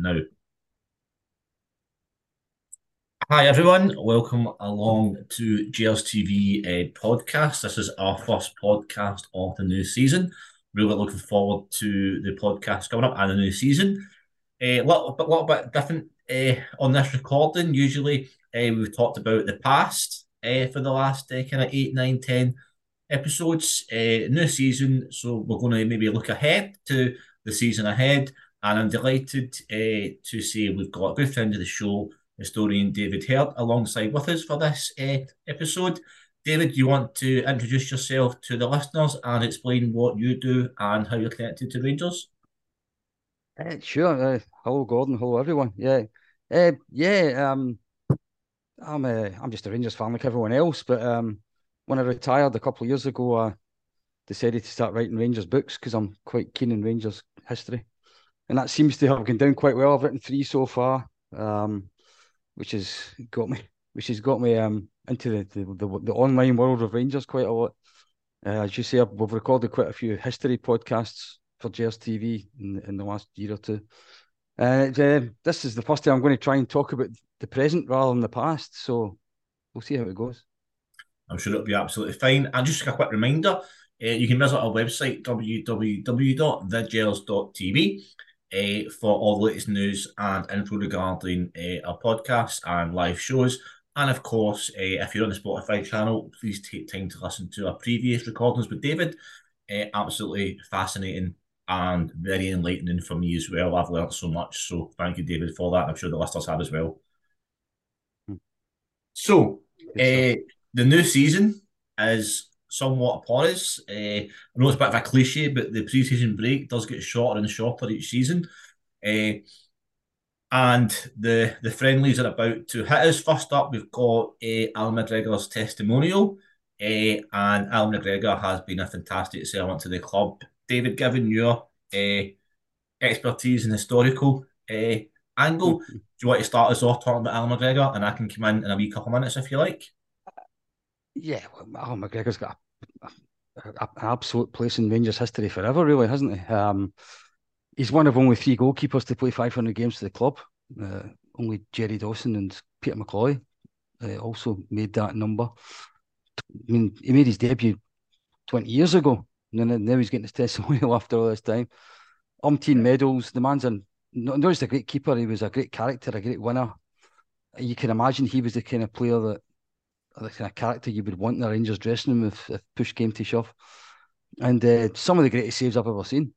now. Hi everyone, welcome along to Gers TV uh, podcast. This is our first podcast of the new season. Really looking forward to the podcast coming up and the new season. A uh, little bit, little bit different uh, on this recording. Usually, uh, we've talked about the past uh, for the last uh, kind of eight, nine, ten episodes. Uh, new season, so we're going to maybe look ahead to the season ahead. And I'm delighted uh, to say we've got a good friend of the show, historian David Herd, alongside with us for this uh, episode. David, do you want to introduce yourself to the listeners and explain what you do and how you're connected to Rangers? Uh, sure. Uh, hello, Gordon. Hello, everyone. Yeah, uh, yeah. Um, I'm a, I'm just a Rangers fan like everyone else. But um, when I retired a couple of years ago, I decided to start writing Rangers books because I'm quite keen in Rangers history, and that seems to have gone down quite well. I've written three so far, um, which has got me, which has got me um into the the, the, the online world of Rangers quite a lot. Uh, as you say, we've recorded quite a few history podcasts for Gers TV in, in the last year or two. Uh, this is the first time I'm going to try and talk about the present rather than the past. So we'll see how it goes. I'm sure it'll be absolutely fine. And just a quick reminder uh, you can visit our website, www.thegers.tv, uh, for all the latest news and info regarding uh, our podcasts and live shows. And of course, uh, if you're on the Spotify channel, please take time to listen to our previous recordings with David. Uh, absolutely fascinating and very enlightening for me as well. I've learned so much. So thank you, David, for that. I'm sure the listeners have as well. Hmm. So uh, the new season is somewhat upon us. Uh, I know it's a bit of a cliche, but the pre-season break does get shorter and shorter each season. Uh, and the the friendlies are about to hit us. First up, we've got uh, Al McGregor's testimonial. Uh, and Al McGregor has been a fantastic servant to the club David, given your uh, expertise and historical uh, angle, mm-hmm. do you want to start us off talking about Alan McGregor? And I can come in in a wee couple of minutes if you like. Yeah, well, Alan McGregor's got an absolute place in Rangers history forever, really, hasn't he? Um, he's one of only three goalkeepers to play 500 games for the club. Uh, only Jerry Dawson and Peter McCloy uh, also made that number. I mean, he made his debut 20 years ago and now he's getting his testimonial after all this time. Umpteen medals. The man's an, not just a great keeper, he was a great character, a great winner. You can imagine he was the kind of player that, the kind of character you would want in the Rangers dressing room if, if push came to shove. And uh, some of the greatest saves I've ever seen.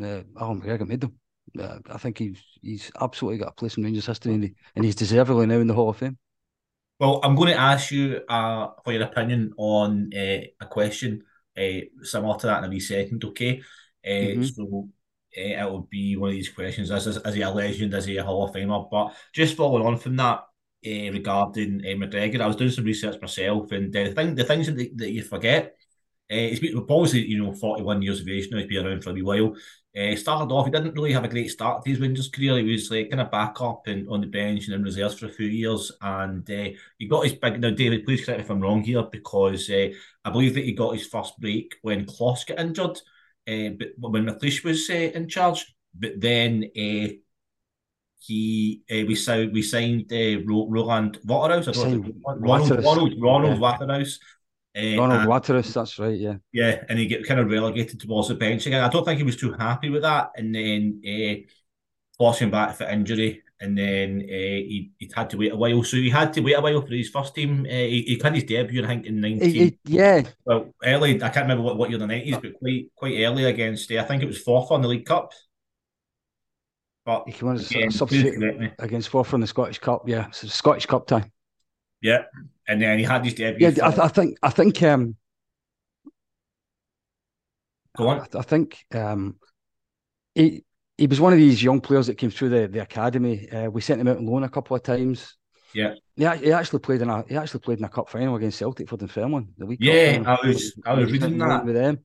Uh, Alan McGregor made them. Uh, I think he's he's absolutely got a place in Rangers history, and, he, and he's deservedly now in the Hall of Fame. Well, I'm going to ask you uh, for your opinion on uh, a question uh, similar to that in a wee second, okay? Uh, mm-hmm. So uh, it will be one of these questions: is, is, is he a legend? Is he a Hall of Famer? But just following on from that, uh, regarding uh, McGregor, I was doing some research myself, and uh, the thing, the things that, that you forget. Uh, he's been obviously, you know, 41 years of age now. He's been around for a wee while. Uh, started off, he didn't really have a great start to his Rangers career. He was like kind of back up and on the bench and in reserves for a few years. And uh, he got his big. Now, David, please correct me if I'm wrong here, because uh, I believe that he got his first break when Klos got injured, uh, but when McLeish was in charge. But then he uh, we signed we signed uh, Roland Waterhouse. Ronald Ronald Ronald yeah. Waterhouse uh, Ronald Waterhouse, that's right, yeah. Yeah, and he get kind of relegated towards the bench again. I don't think he was too happy with that, and then uh, forcing back for injury, and then uh, he he had to wait a while. So he had to wait a while for his first team. Uh, he, he had his debut, I think, in nineteen. yeah. Well, early. I can't remember what, what year the nineties, but quite quite early against. Uh, I think it was fourth on the League Cup. But he came on again, substitute against fourth on the Scottish Cup. Yeah, so Scottish Cup time. Yeah, and then he had his debut. Yeah, I, th- I, think I think um, go on. I, I think um, he he was one of these young players that came through the the academy. Uh, we sent him out on loan a couple of times. Yeah, yeah. He, he actually played in a he actually played in a cup final against Celtic for Dunfermline the week. Yeah, I was I was reading that with them.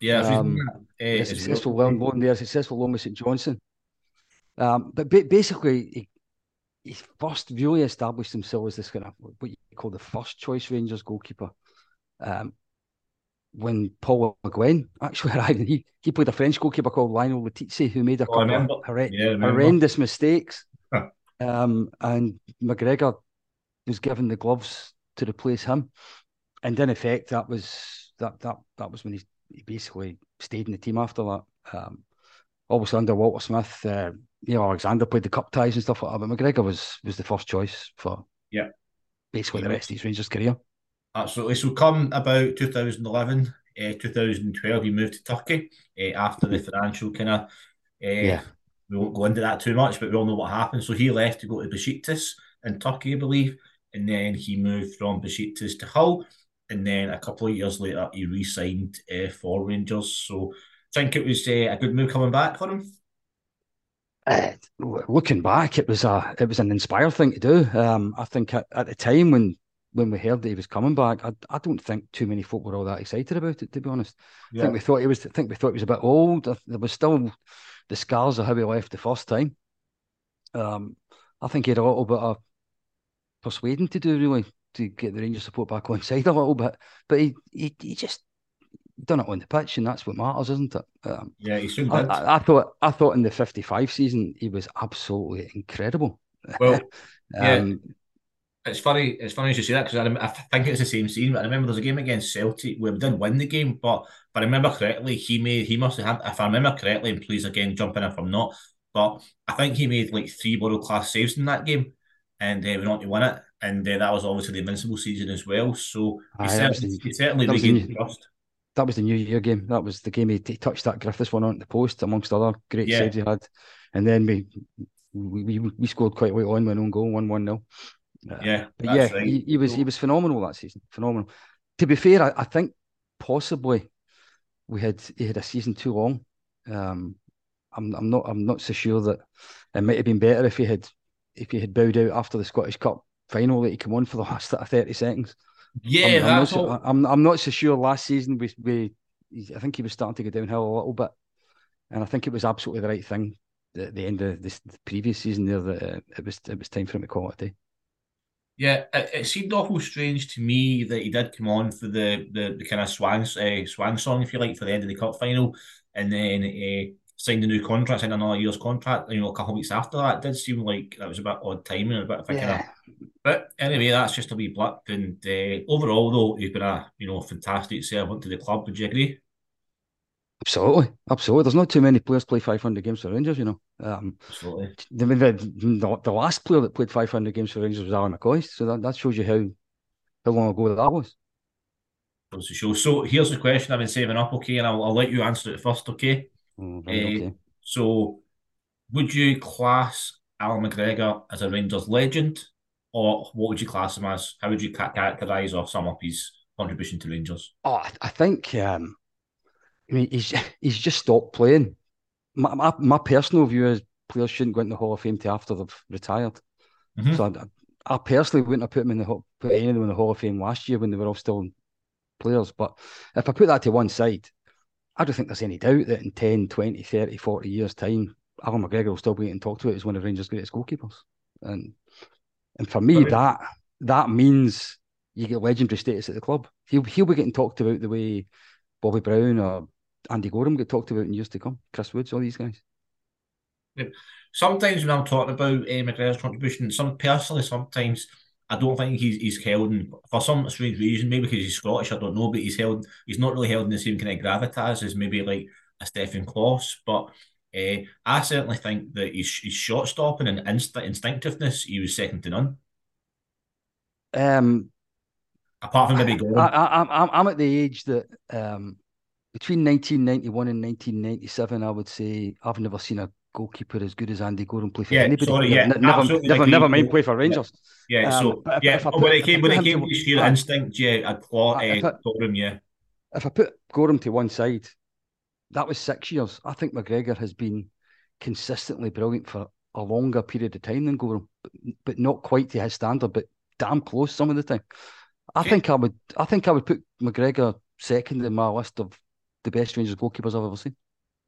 Yeah, um, that. Uh, successful well. loan there, successful loan with St Johnstone. Um, but ba- basically, he, he first really established himself as this kind of what you call the first choice Rangers goalkeeper. Um, when Paul Le Guen actually arrived. He, he played a French goalkeeper called Lionel Letizi who made a Oh, couple remember. of horre- Yeah, horrendous mistakes. Huh. um, and McGregor was given the gloves to replace him. And in effect, that was that that that was when he, he basically stayed in the team after that. Um, obviously under Walter Smith, uh, you know, Alexander played the cup ties and stuff like that, but McGregor was was the first choice for Yeah. basically He the rest of his Rangers career. Absolutely. So, come about 2011, uh, 2012, he moved to Turkey uh, after the financial kind of. Uh, Yeah. We won't go into that too much, but we all know what happened. So, he left to go to Besiktas in Turkey, I believe. And then he moved from Besiktas to Hull. And then a couple of years later, he re signed uh, for Rangers. So, I think it was uh, a good move coming back for him. Uh, looking back, it was a it was an inspired thing to do. Um, I think at, at the time when when we heard that he was coming back, I, I don't think too many folk were all that excited about it. To be honest, I think we thought he was. I think we thought he was a bit old. There was still the scars of how he left the first time. Um, I think he had a little bit of persuading to do really to get the Rangers support back on side a little bit, but he he, he just done it on the pitch, and that's what matters, isn't it? Um, Yeah, he soon I, did. I, I thought I thought in the fifty five season he was absolutely incredible. Well, yeah. um, It's funny. It's funny you say that because I, I think it's the same scene. But I remember there was a game against Celtic where we didn't win the game, but if I remember correctly, he made he must have had. If I remember correctly, and please again jump in if I'm not, but I think he made like three world class saves in that game, and uh, we went on to win it. And uh, that was obviously the invincible season as well. So he Aye, certainly, he certainly regained trust. That was the New Year game. That was the game he, he touched that Griffiths one on the post, amongst other great Yeah. saves he had. And then we we, we, we scored quite late on, went on goal, one one nil. Yeah, But yeah, he, he was he was phenomenal that season. Phenomenal. To be fair, I, I think possibly we had he had a season too long. Um, I'm I'm not I'm not so sure that it might have been better if he had if he had bowed out after the Scottish Cup final that he came on for the last thirty seconds. Yeah, I'm, I'm, not so, all. I'm I'm not so sure. Last season we we I think he was starting to go downhill a little bit, and I think it was absolutely the right thing at the end of this the previous season there that uh, it was it was time for him to call it a day. Yeah, it, it seemed awful strange to me that he did come on for the the, the kind of swan uh, swan song, if you like, for the end of the cup final, and then uh, signed a new contract, signed another year's contract. You know, a couple of weeks after that, it did seem like that was a bit odd timing, a bit of a kind of. But anyway, that's just a wee blip. And uh, overall, though, he's been a you know fantastic servant to the club. Would you agree? absolutely, absolutely. There's not too many players play 500 games for Rangers. You know, um, Absolutely. the, the the the last player that played 500 games for Rangers was Alan McCloy. So that, that shows you how how long ago that was. Goes to show. So here's the question I've been saving up. Okay, and I'll, I'll let you answer it first. Okay. Eh, right, okay. So, would you class Alan McGregor as a Rangers legend, or what would you class him as? How would you characterise or sum up his contribution to Rangers? Oh, I, I think um, I mean he's he's just stopped playing. My, my my personal view is players shouldn't go into the Hall of Fame till after they've retired. Mhm. So I, I personally wouldn't have put him in the put any of them in the Hall of Fame last year when they were all still players. But if I put that to one side, I don't think there's any doubt that in 10, 20, 30, 40 years' time, Alan McGregor will still be getting talked about as one of Rangers' greatest goalkeepers. And and for me, Right. that that means you get legendary status at the club. He'll he'll be getting talked about the way Bobby Brown or Andy Goram get talked about in years to come. Chris Woods, all these guys. Sometimes when I'm talking about uh, McGregor's contribution, some personally, sometimes I don't think he's he's held in for some strange reason, maybe because he's Scottish, I don't know, but he's held he's not really held in the same kind of gravitas as maybe like a Stephen Klos. But uh, I certainly think that his, his shot stopping and inst- instinctiveness, he was second to none. Um, Apart from maybe I, Gordon. I, I'm I'm at the age that um, between 1991 and 1997, I would say I've never seen a goalkeeper as good as Andy Goram play for Yeah, anybody. sorry, yeah, never, never, never, never mind play for Rangers. Yeah, Um, so but if- yeah, if I but when put- it came when it came to- sheer instinct, yeah, I'd claw uh, Goram, yeah. If I put Goram to one side, that was six years. I think McGregor has been consistently brilliant for a longer period of time than Goram, but, not quite to his standard, but damn close some of the time. I think I would. I think I would put McGregor second in my list of the best Rangers goalkeepers I've ever seen.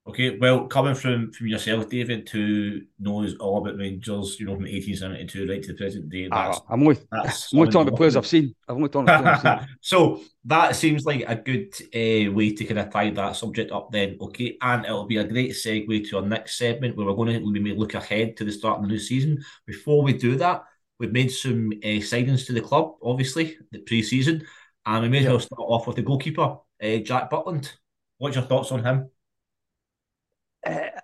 Okay, well, coming from from yourself, David, who knows all about Rangers, you know, from 1872 right to the present day. Ah, That's, I'm only, that's I'm only talking about players I've seen. I've only talking about players so that seems like a good uh, way to kind of tie that subject up then, okay? And it'll be a great segue to our next segment where we're going to maybe look ahead to the start of the new season. Before we do that, we've made some uh, signings to the club, obviously, the pre-season, and we may as well start off with the goalkeeper, uh, Jack Butland. What's your thoughts on him? Uh,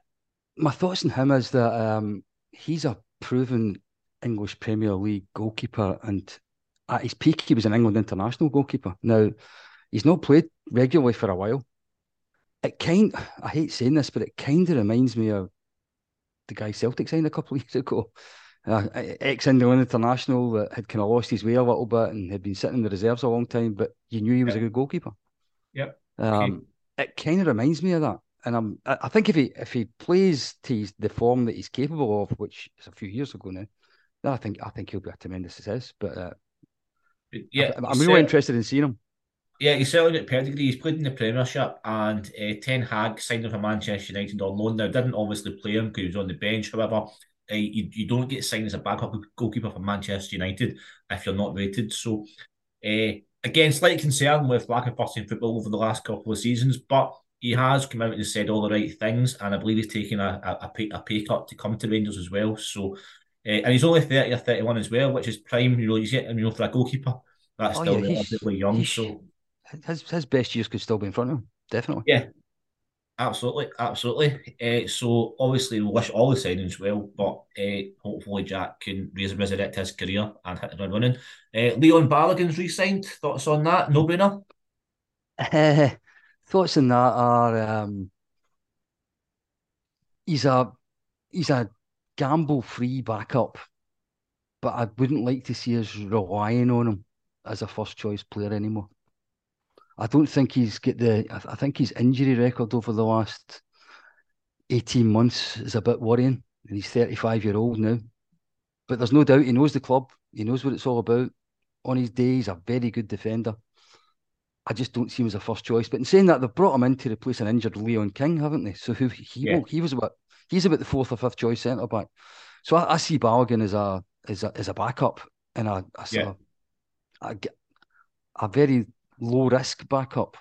my thoughts on him is that um, he's a proven English Premier League goalkeeper, and at his peak, he was an England international goalkeeper. Now, he's not played regularly for a while. It kind, I hate saying this, but it kind of reminds me of the guy Celtic signed a couple of years ago. Uh, ex England international that had kind of lost his way a little bit and had been sitting in the reserves a long time, but you knew he was a good goalkeeper. Yep. Um, okay. It kind of reminds me of that and I'm I think if he if he plays to the form that he's capable of, which is a few years ago now, then I think I think he'll be a tremendous success. But uh, yeah, I, am really interested in seeing him. Yeah, he's certainly got pedigree. He's played in the Premiership, and uh, Ten Hag signed him for Manchester United on loan. Now, didn't obviously play him because he was on the bench. However, uh, you, you don't get signed as a backup goalkeeper for Manchester United if you're not rated. So, uh, again, slight concern with lack of first team football over the last couple of seasons, but he has come out and said all the right things, and I believe he's taking a, a, pay, a pay cut to come to Rangers as well. So, uh, and he's only 30 or 31 as well, which is prime. You know, he's getting, you know, for a goalkeeper, that's oh, still yeah, relatively young. So, his, his best years could still be in front of him, definitely. Yeah, absolutely, absolutely. Uh, so, obviously, we wish all the signings well, but uh, hopefully, Jack can resurrect his career and hit the ground running. Uh, Leon Balogun's re signed. Thoughts on that? No brainer? thoughts on that are um, he's a he's a gamble free backup, but I wouldn't like to see us relying on him as a first choice player anymore. I don't think he's get the. I think his injury record over the last eighteen months is a bit worrying, and he's thirty five year old now. But there's no doubt he knows the club. He knows what it's all about. On his day, he's a very good defender. I just don't see him as a first choice. But in saying that, they've brought him in to replace an injured Leon King, haven't they? So who he yeah. he was about he's about the fourth or fifth choice centre back. So I, I, see Balogun as a as a as a backup and a a, yeah. a, a, very low risk backup.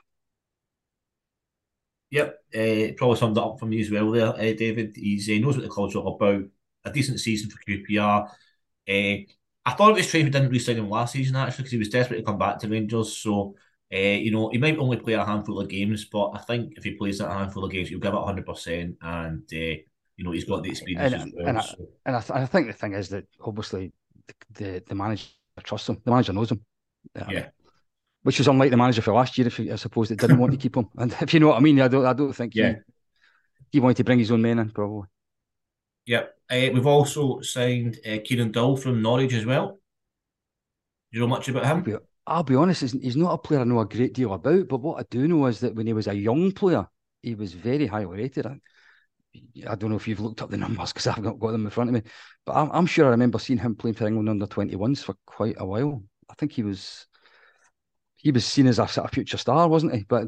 Yep, uh, probably summed it up for me as well there, uh, David. He's, he knows what the club's all about. A decent season for QPR. Uh, I thought it was strange we didn't re-sign him last season actually because he was desperate to come back to Rangers. So uh, you know, he might only play a handful of games, but I think if he plays that handful of games, he'll give it 100%. And, uh, you know, he's got the experience and, as well. And, I, and I, th- I, think the thing is that obviously the, the, the, manager trusts him, the manager knows him. Um, yeah. Which was unlike the manager for last year, if I suppose, that didn't want to keep him. And if you know what I mean, I don't, I don't think yeah. he, he wanted to bring his own men in, probably. Yep. Uh, we've also signed uh, Kieran Dowell from Norwich as well. Do you know much about him? I'll be honest, he's not a player I know a great deal about, but what I do know is that when he was a young player, he was very highly rated. I, I don't know if you've looked up the numbers because I've not got them in front of me, but I'm, I'm sure I remember seeing him playing for England under 21s for quite a while. I think he was he was seen as a sort of future star, wasn't he? But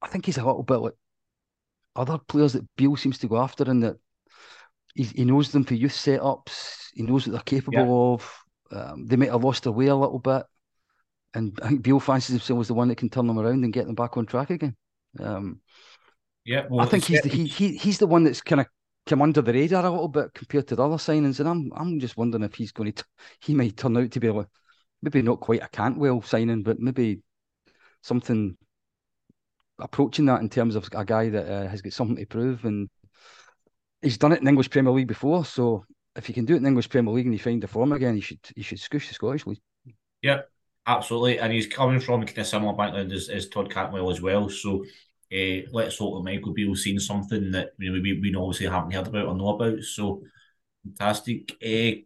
I think he's a little bit like other players that Beale seems to go after, and that he, he knows them for youth setups. He knows what they're capable yeah. of. Um, they might have lost their way a little bit and I think Beale fancies himself as the one that can turn them around and get them back on track again. Um, yeah, well, I think he's the, he, he he's the one that's kind of come under the radar a little bit compared to the other signings, and I'm I'm just wondering if he's going to he might turn out to be like maybe not quite a Cantwell signing, but maybe something approaching that in terms of a guy that uh, has got something to prove, and he's done it in English Premier League before. So if he can do it in English Premier League and he find the form again, he should he should scoosh the Scottish League. Yep, Absolutely, and he's coming from kind of similar background as, as Todd Cantwell as well. So uh, let's hope that Michael Beale's seen something that you know, we, we obviously haven't heard about or know about. So fantastic. Uh,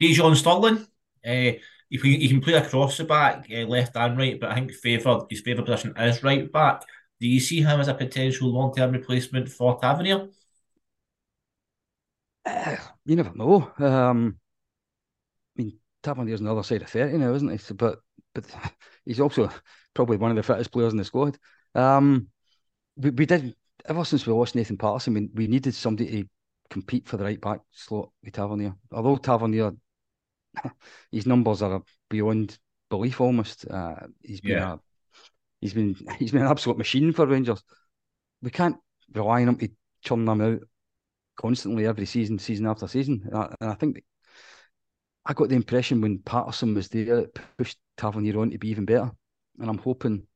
Dujon Sterling, uh, he, he can play across the back, uh, left and right, but I think favoured his favourite position is right back. Do you see him as a potential long term replacement for Tavernier? Uh, you never know. Um, Tavernier's on the other side of 30 now, isn't he? So, but but he's also probably one of the fittest players in the squad. Um, we, we did ever since we lost Nathan Patterson, we, we needed somebody to compete for the right back slot with Tavernier. Although Tavernier, his numbers are beyond belief almost. Uh, he's been yeah. a, he's been he's been an absolute machine for Rangers. We can't rely on him to churn them out constantly every season, season after season. And I, and I think I got the impression when Patterson was there, it pushed Tavernier on to be even better. And I'm hoping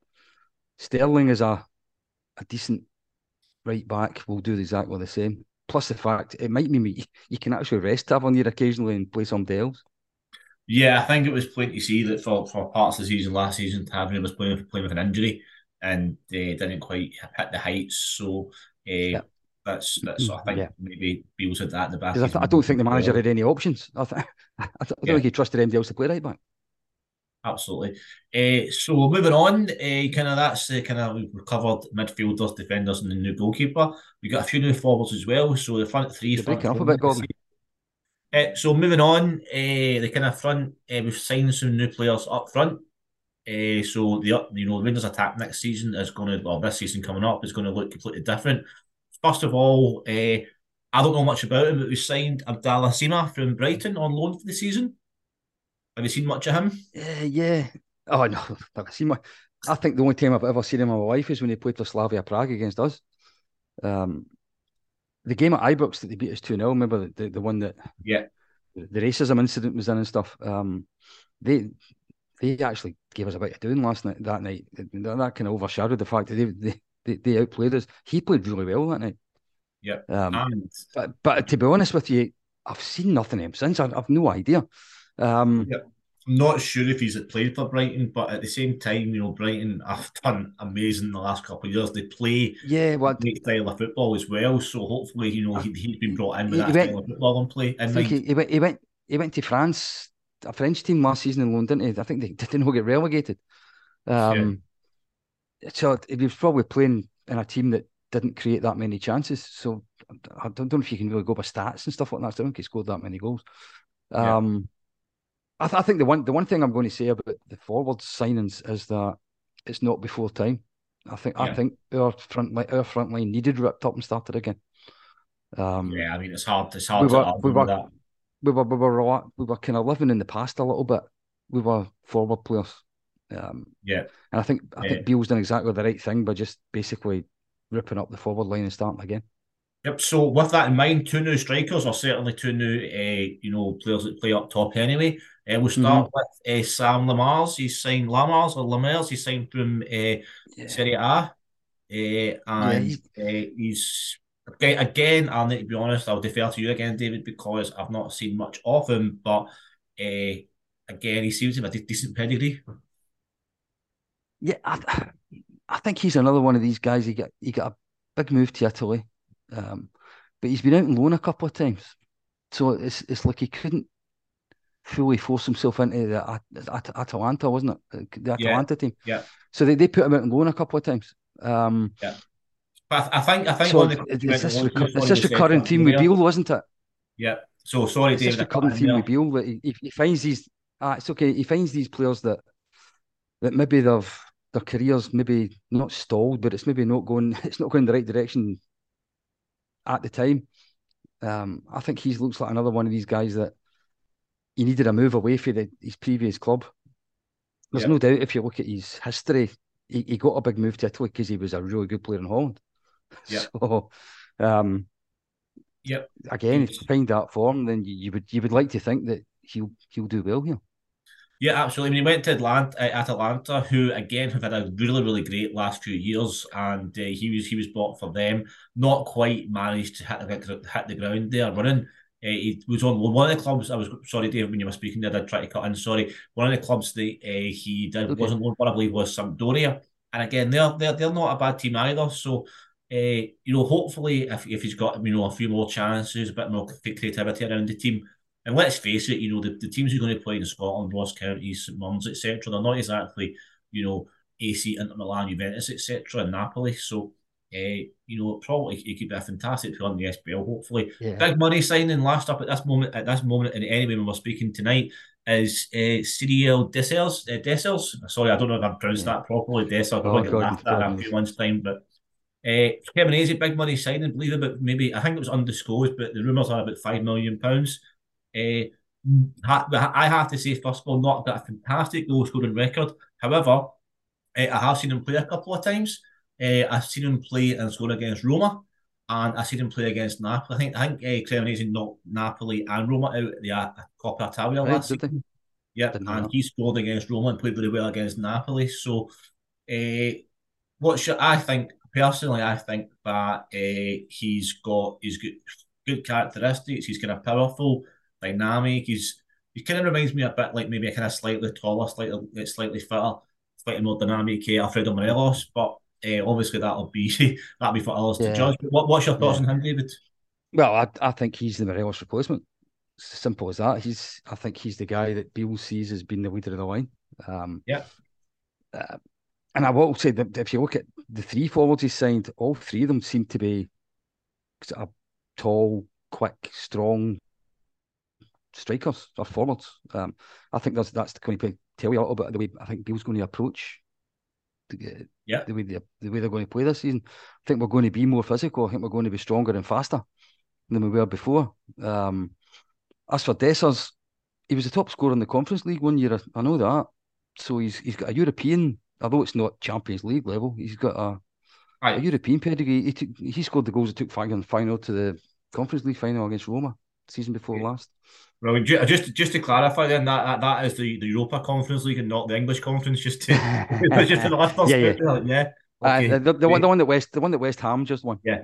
Sterling is a a decent right back will do exactly the same. Plus the fact it might mean you can actually rest Tavernier occasionally and play somebody else. Yeah, I think it was plain to see that for, for parts of the season last season, Tavernier was playing playing with an injury and they uh, didn't quite hit the heights. So uh, yeah. That's that's I think yeah. maybe Beale said that in the back. I, th- I, don't think the manager had any options. I, th- I, don't yeah. think he trusted anybody else to play right back. Absolutely. Uh, so moving on, uh, kind of that's the kind of we've covered midfielders, defenders, and the new goalkeeper. We got a few new forwards as well. So the front 3 You're front up a bit, Gordon. Uh, so moving on, uh, the kind of front, uh, we've signed some new players up front. Uh, so the you know the Rangers attack next season is going to, or this season coming up is going to look completely different. First of all, uh, I don't know much about him, but we signed Abdallah Sima from Brighton on loan for the season. Have you seen much of him? Uh, yeah. Oh no, I've seen my. I think the only time I've ever seen him in my life is when he played for Slavia Prague against us. Um, the game at Ibrox that they beat us 2 0, remember the, the, the, one that yeah the racism incident was in and stuff. Um, they they actually gave us a bit of doing last night that night. That, that kind of overshadowed the fact that they, they they they outplayed us. He played really well that night. Yeah. Um, and... but, but to be honest with you, I've seen nothing of him since. I've, I've no idea. Um, yeah. I'm not sure if he's played for Brighton, but at the same time, you know, Brighton have done amazing the last couple of years. They play yeah, what great style of football as well. So hopefully, you know, he, has been brought in with that went, style of football and play. And he, he, went, he went, he went to France, a French team last season in London. I think they didn't all get relegated. Um, yeah. So he was probably playing in a team that didn't create that many chances. So I don't, know if you can really go by stats and stuff like that. I don't think he scored that many goals. Um, I, th- I, think the one the one thing I'm going to say about the forward signings is that it's not before time. I think yeah. I think our front line our front line needed ripped up and started again. Um, yeah, I mean it's hard. It's hard we were, we were, that. We were we were we were kind of living in the past a little bit. We were forward players. Um, yeah, and I think I yeah. think Beale's done exactly the right thing by just basically ripping up the forward line and starting again. Yep. So with that in mind, two new strikers, or certainly two new, uh, you know, players that play up top anyway. Uh, we'll start mm-hmm. with uh, Sam Lamars. He's signed Lamars or Lamers. He's signed from uh, yeah. Serie A, uh, and yeah, he's... Uh, he's again, again. I'll need to be honest. I'll defer to you again, David, because I've not seen much of him. But uh, again, he seems to have a decent pedigree. Yeah, I, I think he's another one of these guys. He got he got a big move to Italy. Um, but he's been out on loan a couple of times, so it's it's like he couldn't fully force himself into the At- Atalanta, wasn't it? Uh, the Atalanta yeah. team. Yeah. So they, they put him out on loan a couple of times. Um, yeah. But I think I think so it's, this, recur- it's this recurring theme with Beale, wasn't it? Yeah. So sorry, it's David. This recurring theme with Beale that he, he, finds these. Ah, it's okay. He finds these players that that maybe they've their careers maybe not stalled, but it's maybe not going. It's not going the right direction at the time. Um, I think he looks like another one of these guys that he needed a move away from the, his previous club. There's yeah. no doubt if you look at his history, he, he got a big move to Italy because he was a really good player in Holland. Yeah. So, um, yep. Again, if you find that form, then you, you would you would like to think that he'll he'll do well here. Yeah, absolutely. I mean, he went to Atlanta, uh, Atalanta, who again have had a really, really great last few years, and uh, he was he was bought for them. Not quite managed to hit the, hit the ground there running. Uh, he was on one of the clubs. I was sorry, Dave, when you were speaking there, I did try to cut in. Sorry, one of the clubs that uh, he did okay. wasn't one. I believe was Sampdoria, and again, they're they're they're not a bad team either. So. Uh, you know, hopefully, if, if he's got you know a few more chances, a bit more creativity around the team, and let's face it, you know, the, the teams who are going to play in Scotland, Ross County, St Mirren, etc., they're not exactly, you know, AC, Inter Milan, Juventus, etc., and Napoli. So, uh, you know, probably it could be a fantastic run in the SPL, hopefully. Yeah. Big money signing last up at this moment, at this moment, and anyway, when we're speaking tonight, is uh, Cyriel Uh, Dessers. Sorry, I don't know if I've pronounced yeah. that properly. Dessers. I'm oh, going to laugh at that a few months' time, but Uh, Cremonese, big money signing, believe it, but maybe I think it was undisclosed, but the rumours are about five million pounds. Uh, I have to say, first of all, not a fantastic goal scoring record. However, uh, I have seen him play a couple of times. Uh, I've seen him play and score against Roma, and I've seen him play against Napoli. I think I think uh, Cremonese knocked Napoli and Roma out at the uh, Coppa Italia last season. Yeah, and know. he scored against Roma and played very well against Napoli. So, uh, what should I think personally? I think that uh, he's got he's good good characteristics. He's kind of powerful, dynamic. He's he kind of reminds me a bit like maybe a kind of slightly taller, slightly slightly fitter, slightly more dynamic uh, Alfredo Morelos. But uh, obviously that'll be that'll be for others yeah. to judge. But what, what's your thoughts yeah. on him, David? Well, I, I think he's the Morelos replacement. It's as simple as that. He's I think he's the guy that Beale sees as being the leader of the line. Um, yeah. Uh, and I will say that if you look at the three forwards he signed, all three of them seem to be a tall, quick, strong strikers or forwards. Um, I think that's that's going to tell you a little bit of the way I think Beale's going to approach the, yeah. the way they, the way they're going to play this season. I think we're going to be more physical. I think we're going to be stronger and faster than we were before. Um, as for Dessers, he was the top scorer in the Conference League one year. I know that. So he's he's got a European, although it's not Champions League level. He's got a, a European pedigree. He took, he scored the goals that took final to the Conference League final against Roma season before yeah. last. Well, just just to clarify, then that that, that is the, the Europa Conference League and not the English Conference. Just to just to the listeners, yeah, yeah, yeah. Okay. Uh, the, the one the one that West the one that West Ham just won. Yeah.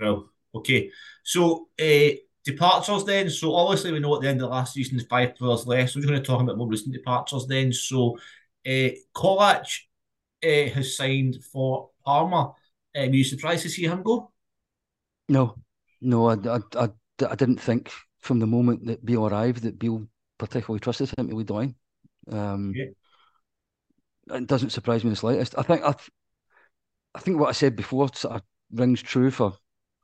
Well, okay. So uh, departures then. So obviously we know at the end of the last season five players left. So we're going to talk about more recent departures then. So uh, Colak uh, has signed for Parma. Uh, were you surprised to see him go? No, no, I, I, I, I didn't think from the moment that Beale arrived that Beale particularly trusted him to lead the line. Um, yeah. It doesn't surprise me in the slightest. I think I, th- I think what I said before sort of rings true for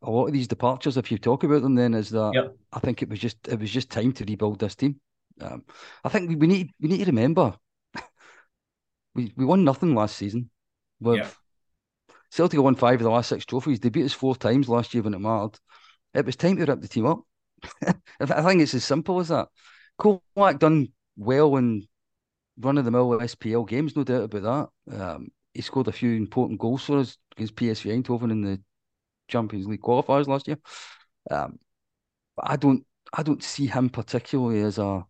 a lot of these departures. If you talk about them, then is that yep. I think it was just it was just time to rebuild this team. Um, I think we, we need we need to remember we we won nothing last season. With yep. Celtic won five of the last six trophies. They beat us four times last year when it mattered. It was time to rip the team up. I think it's as simple as that. Colak done well in run of the mill SPL games, no doubt about that. Um, he scored a few important goals for us against PSV Eindhoven in the Champions League qualifiers last year. Um, but I don't, I don't see him particularly as a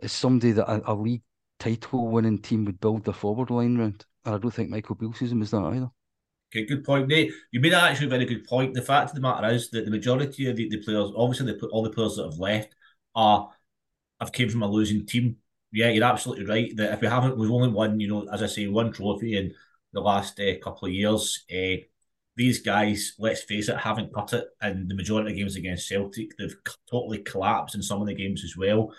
as somebody that a, a league title winning team would build their forward line around. And I don't think Michael him as that either. Okay, good point, Nate. You made actually a very good point. The fact of the matter is that the majority of the, the players, obviously, the, all the players that have left are have came from a losing team. Yeah, you're absolutely right. That if we haven't, we've only won, you know, as I say, one trophy in the last uh, couple of years. Uh, these guys, let's face it, haven't cut it, and the majority of games against Celtic, they've totally collapsed in some of the games as well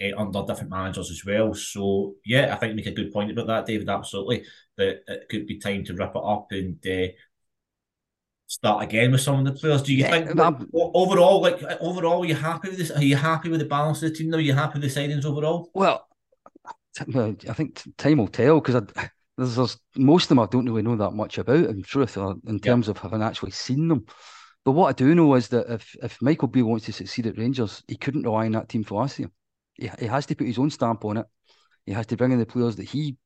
uh, under different managers as well. So yeah, I think you make a good point about that, David. Absolutely, that it could be time to rip it up and uh, start again with some of the players. Do you yeah, think like, overall, like overall, are you happy with this? Are you happy with the balance of the team? Now, are you happy with the signings overall? Well, I think time will tell because there's, there's, most of them I don't really know that much about in truth, uh, in terms yeah. of having actually seen them. But what I do know is that if if Michael Beale wants to succeed at Rangers, he couldn't rely on that team for last year he, he has to put his own stamp on it. He has to bring in the players that he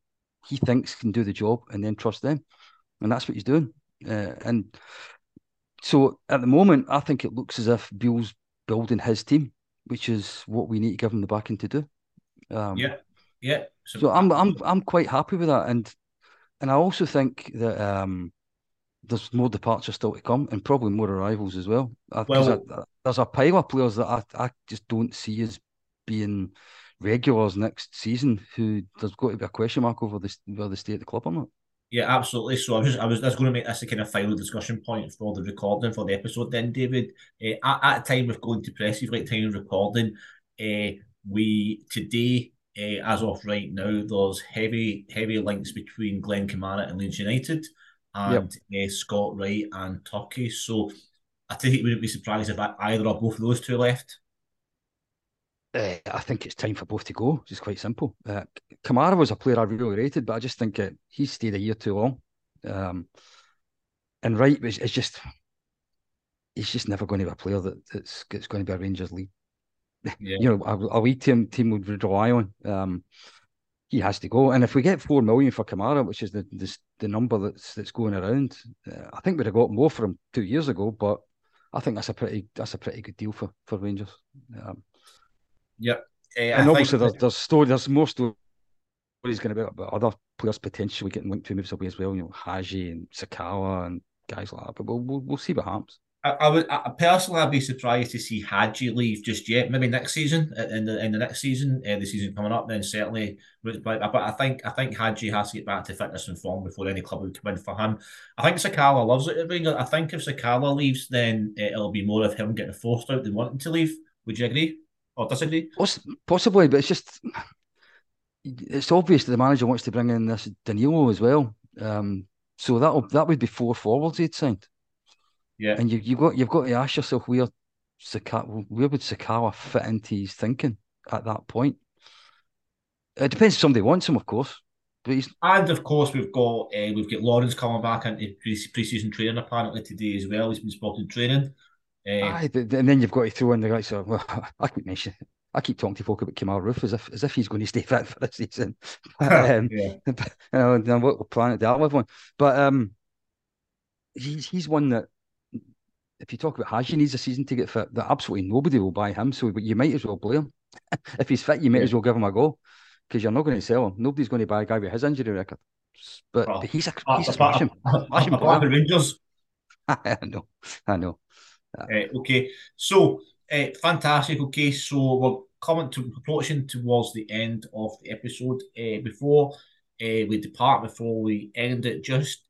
he thinks can do the job and then trust them, and that's what he's doing. Uh, and so at the moment, I think it looks as if Beale's building his team, which is what we need to give him the backing to do. Um, yeah, yeah. So, so, I'm I'm I'm quite happy with that, and and I also think that um, there's more departures still to come, and probably more arrivals as well. Well, I, there's a pile of players that I, I just don't see as being regulars next season who there's got to be a question mark over the whether they stay at the club or not. Yeah, absolutely. So I was I was just going to make this a kind of final discussion point for the recording for the episode. Then, David, uh, at, at a time of going to press, you've like time of recording, uh, we today, uh, as of right now, there's heavy heavy links between Glenn Kamara and Leeds United, and yep. uh, Scott Wright and Turkey. So I think it wouldn't be surprised if either or both of those two left. Uh, I think it's time for both to go. It's quite simple. Uh, Kamara was a player I really rated, but I just think uh, he stayed a year too long. Um, and Wright is, is just he's just never going to be a player that, that's, that's going to be a Rangers lead. Yeah. you know, a, a league team team would rely on. Um, he has to go. And if we get four million for Kamara, which is the the, the number that's that's going around, uh, I think we'd have got more for him two years ago. But I think that's a pretty that's a pretty good deal for for Rangers. Um, yep. Uh, and I obviously there's there's story there's more stories going to be about other players potentially getting linked to moves away as well. You know, Hagi and Sakala and guys like that. But we'll we'll, we'll see what happens. I, I would I, personally, I'd be surprised to see Hagi leave just yet. Maybe next season, in the in the next season, uh, the season coming up, then certainly. But, but I think I think Hagi has to get back to fitness and form before any club would come in for him. I think Sakala loves it. I think if Sakala leaves, then uh, it'll be more of him getting forced out than wanting to leave. Would you agree or disagree? Possibly, but it's just it's obvious that the manager wants to bring in this Danilo as well. Um, so that that would be four forwards he'd signed. Yeah. And you you got you've got to ask yourself where Sakala, where would Sakala fit into his thinking at that point? It depends if somebody wants him, of course. But he's... And of course, we've got uh, we've got Lawrence coming back into pre-season training apparently today as well. He's been spotted training. Uh, Aye, and then you've got to throw in the guys. So well, I keep mentioning, I keep talking to folk about Kemar Roofe as if as if he's going to stay fit for the season. um, yeah. But, you know, what planet that live on? But um, he's he's one that if you talk about Hagi needs a season to get fit, that absolutely nobody will buy him. So you might as well play him. if he's fit, you might yeah. as well give him a go because you're not going to sell him. Nobody's going to buy a guy with his injury record. But, but he's a he's a smashing, smashing player. The Rangers. I know, I know. Uh, okay, so uh, fantastic. Okay, so we're coming to approaching towards the end of the episode. Uh, before we depart, before we end it, just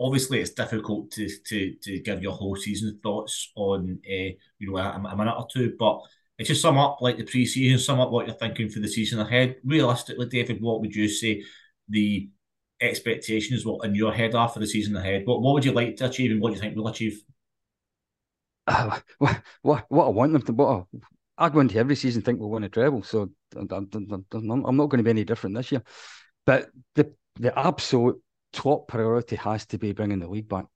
obviously it's difficult to to to give your whole season thoughts on you know a, a, minute or two, but it's just sum up like the pre-season, sum up what you're thinking for the season ahead. Realistically, David, what would you say the expectations what in your head are for the season ahead? What what would you like to achieve and what do you think we'll achieve? Uh, what, what what I want them to what I, I go into every season think we'll win a treble, so I'm, I'm, I'm not going to be any different this year. But the the absolute top priority has to be bringing the league back.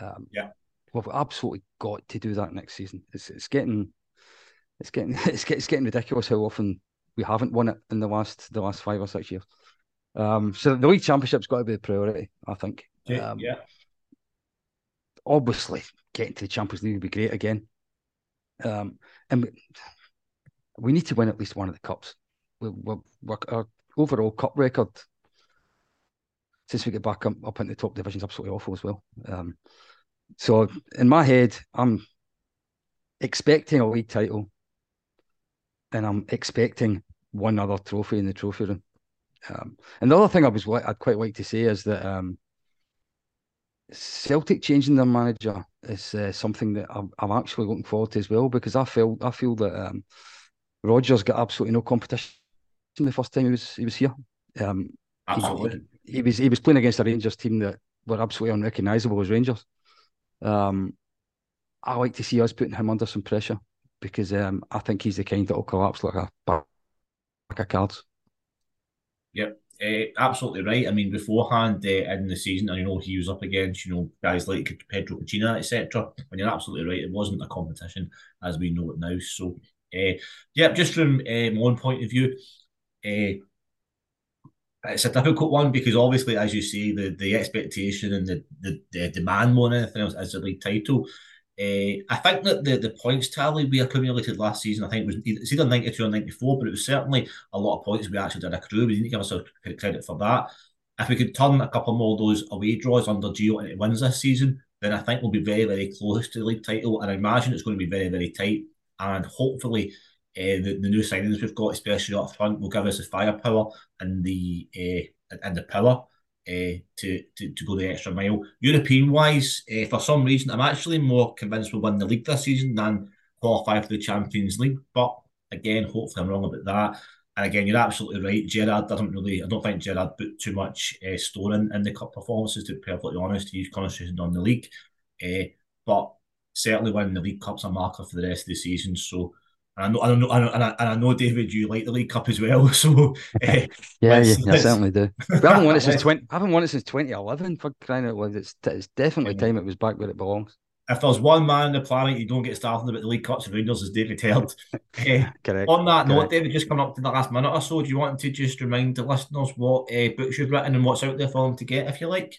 Um, yeah, we've absolutely got to do that next season. It's it's getting it's getting it's, it's getting ridiculous how often we haven't won it in the last the last five or six years. Um, so the league championship's got to be the priority, I think. Um, yeah. Obviously, getting to the Champions League would be great again. Um, and we, we need to win at least one of the cups. We, we, our overall cup record since we get back up, up into the top division is absolutely awful as well. Um, so in my head, I'm expecting a league title, and I'm expecting one other trophy in the trophy room. Um, and the other thing I was I'd quite like to say is that um, Celtic changing their manager is uh, something that I'm, I'm, actually looking forward to as well because I feel I feel that um, Rodgers got absolutely no competition the first time he was he was here. Um, absolutely, he, he, was he was playing against a Rangers team that were absolutely unrecognisable as Rangers. Um, I like to see us putting him under some pressure because um, I think he's the kind that will collapse like a pack of cards. Yep. Uh, absolutely right. I mean, beforehand uh, in the season, I know he was up against you know guys like Pedro Caixinha, etc. And you're absolutely right; it wasn't a competition as we know it now. So, uh, yeah, just from own point of view, uh, it's a difficult one because obviously, as you say, the the expectation and the the, the demand more than anything else is the league title. Uh, I think that the, the points tally we accumulated last season, I think was it's either 92 or 94, but it was certainly a lot of points we actually did accrue. We didn't give ourselves credit for that. If we could turn a couple more of those away draws under Gio into wins this season, then I think we'll be very, very close to the league title. And I imagine it's going to be very, very tight. And hopefully, uh, the, the new signings we've got, especially up front, will give us the firepower and the uh, and the power uh, to, to to go the extra mile. European wise, uh, for some reason, I'm actually more convinced we'll win the league this season than qualify for the Champions League. But again, hopefully I'm wrong about that. And again, you're absolutely right. Gerrard doesn't really, I don't think Gerrard put too much uh, store in, in the cup performances, to be perfectly honest. He's concentrated on the league. Uh, but certainly winning the League Cup's a marker for the rest of the season. So And I know, I know, and I, and I know, David, you like the League Cup as well. So uh, yeah, yeah, I certainly do. We haven't won it since twenty. I haven't won it since twenty eleven. For crying out loud, it's it's definitely time it was back where it belongs. If there's one man on the planet you don't get started about the League Cups of Rangers is David Herd. uh, Correct. On that Correct. note, David, just coming up to the last minute or so, do you want to just remind the listeners what uh, books you've written and what's out there for them to get, if you like?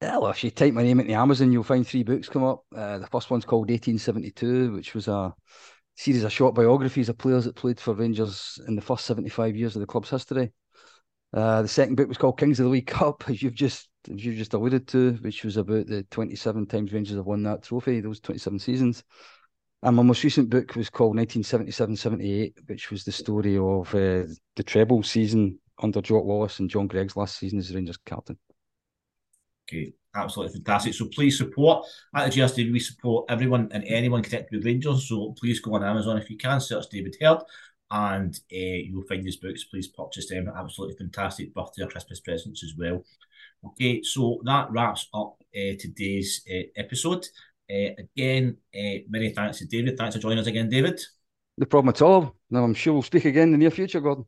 Yeah, well, if you type my name into Amazon, you'll find three books come up. Uh, the first one's called 1872, which was a series of short biographies of players that played for Rangers in the first 75 years of the club's history. Uh, the second book was called Kings of the League Cup, as you've just as you've just alluded to, which was about the 27 times Rangers have won that trophy, those 27 seasons. And my most recent book was called 1977-78, which was the story of uh, the treble season under Jock Wallace and John Greig's last season as Rangers captain. Okay, absolutely fantastic. So please support at the Gers TV. We support everyone and anyone connected with Rangers. So please go on Amazon if you can, search David Herd, and uh, you'll find these books. Please purchase them. Absolutely fantastic birthday or Christmas presents as well. Okay, so that wraps up uh, today's uh, episode. Again, many thanks to David. Thanks for joining us again, David. No problem at all. Now I'm sure we'll speak again in the near future, Gordon.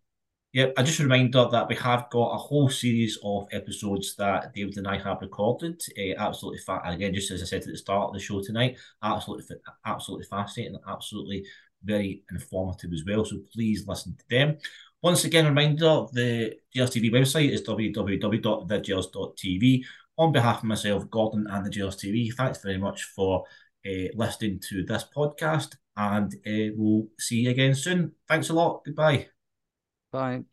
Yeah, I just a reminder that we have got a whole series of episodes that David and I have recorded. Uh, absolutely fat, and again, just as I said at the start of the show tonight, absolutely, absolutely fascinating, absolutely very informative as well. So please listen to them. Once again, reminder the Gers TV website is www.thegers.tv. On behalf of myself, Gordon, and the Gers TV, thanks very much for uh, listening to this podcast, and uh, we'll see you again soon. Thanks a lot. Goodbye. Bye.